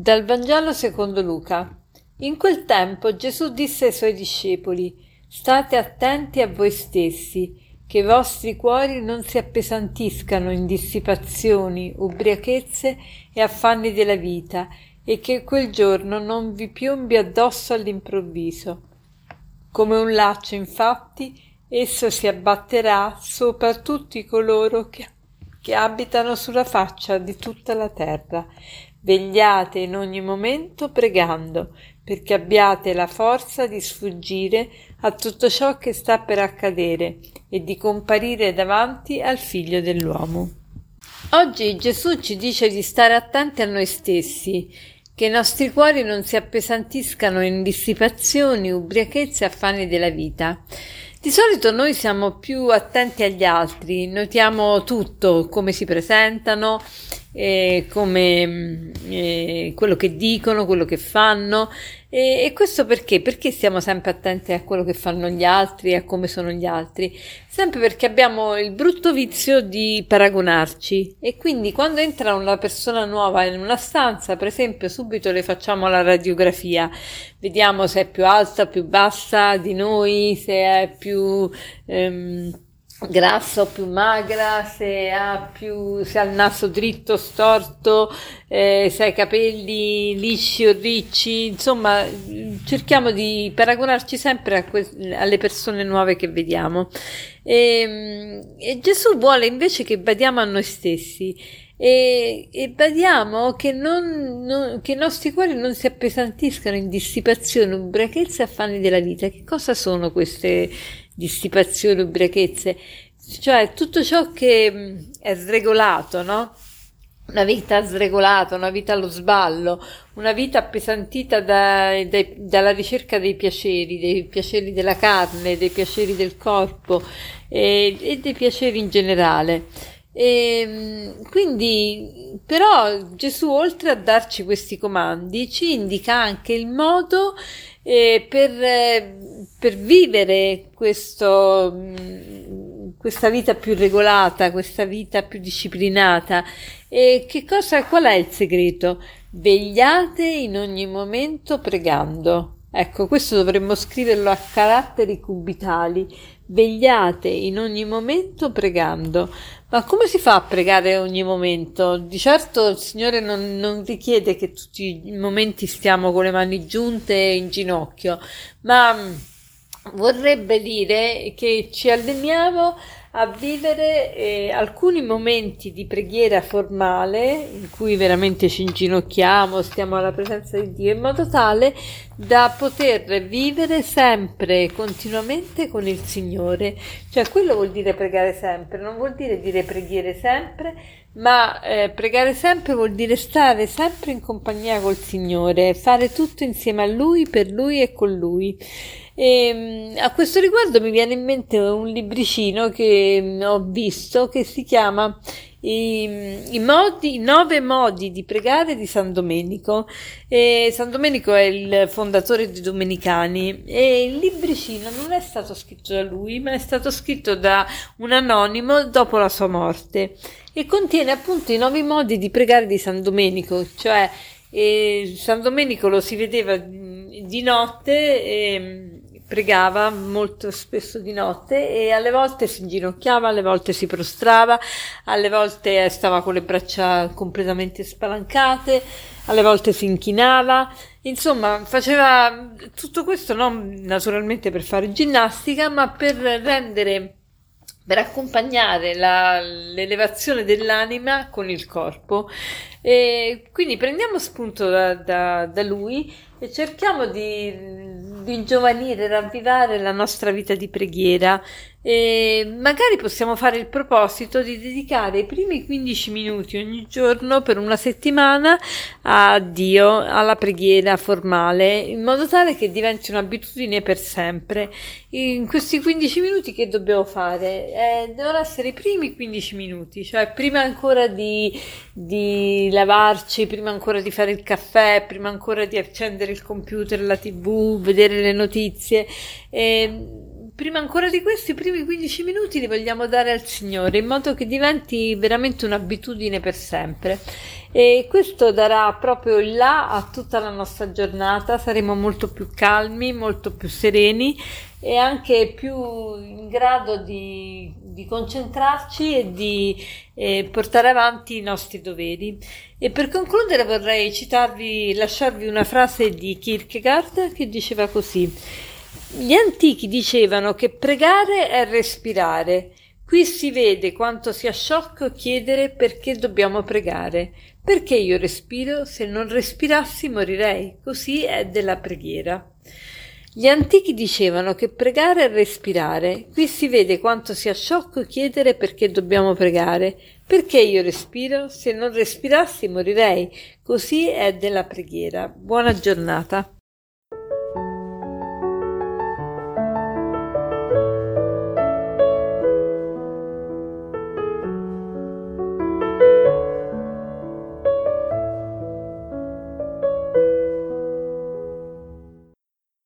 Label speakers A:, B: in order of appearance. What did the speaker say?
A: Dal Vangelo secondo Luca. In quel tempo Gesù disse ai suoi discepoli: State attenti a voi stessi, che i vostri cuori non si appesantiscano in dissipazioni, ubriachezze e affanni della vita, e che quel giorno non vi piombi addosso all'improvviso. Come un laccio, infatti, esso si abbatterà sopra tutti coloro che, che abitano sulla faccia di tutta la terra. Vegliate in ogni momento pregando, perché abbiate la forza di sfuggire a tutto ciò che sta per accadere e di comparire davanti al figlio dell'uomo. Oggi Gesù ci dice di stare attenti a noi stessi, che i nostri cuori non si appesantiscano in dissipazioni, ubriachezze e affanni della vita. Di solito noi siamo più attenti agli altri, notiamo tutto, come si presentano, eh, come eh, quello che dicono, quello che fanno. E, e, questo perché? Perché stiamo sempre attenti a quello che fanno gli altri, a come sono gli altri? Sempre perché abbiamo il brutto vizio di paragonarci e quindi quando entra una persona nuova in una stanza, per esempio, subito le facciamo la radiografia, vediamo se è più alta, più bassa di noi, se è più... Ehm, grassa o più magra, se ha, più, se ha il naso dritto o storto, eh, se ha i capelli lisci o ricci, insomma cerchiamo di paragonarci sempre que- alle persone nuove che vediamo. E, ehm, e, Gesù vuole invece che badiamo a noi stessi e, e badiamo che, non, non, che i nostri cuori non si appesantiscano in dissipazione, ubriachezze e affanni della vita. Che cosa sono queste dissipazioni, ubriachezze, cioè tutto ciò che mm, è sregolato, no? Una vita sregolata, una vita allo sballo, una vita appesantita da, da, dalla ricerca dei piaceri, dei piaceri della carne, dei piaceri del corpo e, e dei piaceri in generale. E, mm, quindi, però, Gesù, oltre a darci questi comandi, ci indica anche il modo eh, per, per, vivere questo, questa vita più regolata, questa vita più disciplinata. E che cosa, qual è il segreto? Vegliate in ogni momento pregando. Ecco, questo dovremmo scriverlo a caratteri cubitali. Vegliate in ogni momento pregando. Ma come si fa a pregare ogni momento? Di certo il Signore non, non, richiede che tutti i momenti stiamo con le mani giunte in ginocchio, ma vorrebbe dire che ci alleniamo a vivere eh, alcuni momenti di preghiera formale in cui veramente ci inginocchiamo, stiamo alla presenza di Dio in modo tale da poter vivere sempre, continuamente con il Signore. Cioè quello vuol dire pregare sempre, non vuol dire dire preghiere sempre, ma eh, pregare sempre vuol dire stare sempre in compagnia col Signore, fare tutto insieme a Lui, per Lui e con Lui. E, ehm, a questo riguardo mi viene in mente un libricino che mm, ho visto che si chiama i, i, modi, i nove modi di pregare di San Domenico. E San Domenico è il fondatore dei Domenicani e il libricino non è stato scritto da lui, ma è stato scritto da un anonimo dopo la sua morte e contiene appunto i nove modi di pregare di San Domenico, cioè eh, San Domenico lo si vedeva di notte. E, pregava molto spesso di notte e alle volte si inginocchiava, alle volte si prostrava, alle volte stava con le braccia completamente spalancate, alle volte si inchinava, insomma faceva tutto questo non naturalmente per fare ginnastica ma per rendere per accompagnare la, l'elevazione dell'anima con il corpo. E quindi prendiamo spunto da, da, da lui e cerchiamo di, di ingiovanire, ravvivare la nostra vita di preghiera e magari possiamo fare il proposito di dedicare i primi 15 minuti ogni giorno per una settimana a Dio, alla preghiera formale, in modo tale che diventi un'abitudine per sempre. In questi 15 minuti che dobbiamo fare? Eh, devono essere i primi 15 minuti, cioè prima ancora di, di lavarci, prima ancora di fare il caffè, prima ancora di accendere il computer, la tv, vedere le notizie. Eh, prima ancora di questo, i primi 15 minuti li vogliamo dare al Signore in modo che diventi veramente un'abitudine per sempre. E questo darà proprio il là a tutta la nostra giornata, saremo molto più calmi, molto più sereni e anche più in grado di, di concentrarci e di eh, portare avanti i nostri doveri. E per concludere vorrei citarvi, lasciarvi una frase di Kierkegaard che diceva così: Gli antichi dicevano che pregare è respirare. Qui si vede quanto sia sciocco chiedere perché dobbiamo pregare. Perché io respiro? Se non respirassi morirei. Così è della preghiera. Gli antichi dicevano che pregare è respirare. Qui si vede quanto sia sciocco chiedere perché dobbiamo pregare. Perché io respiro? Se non respirassi morirei. Così è della preghiera. Buona giornata.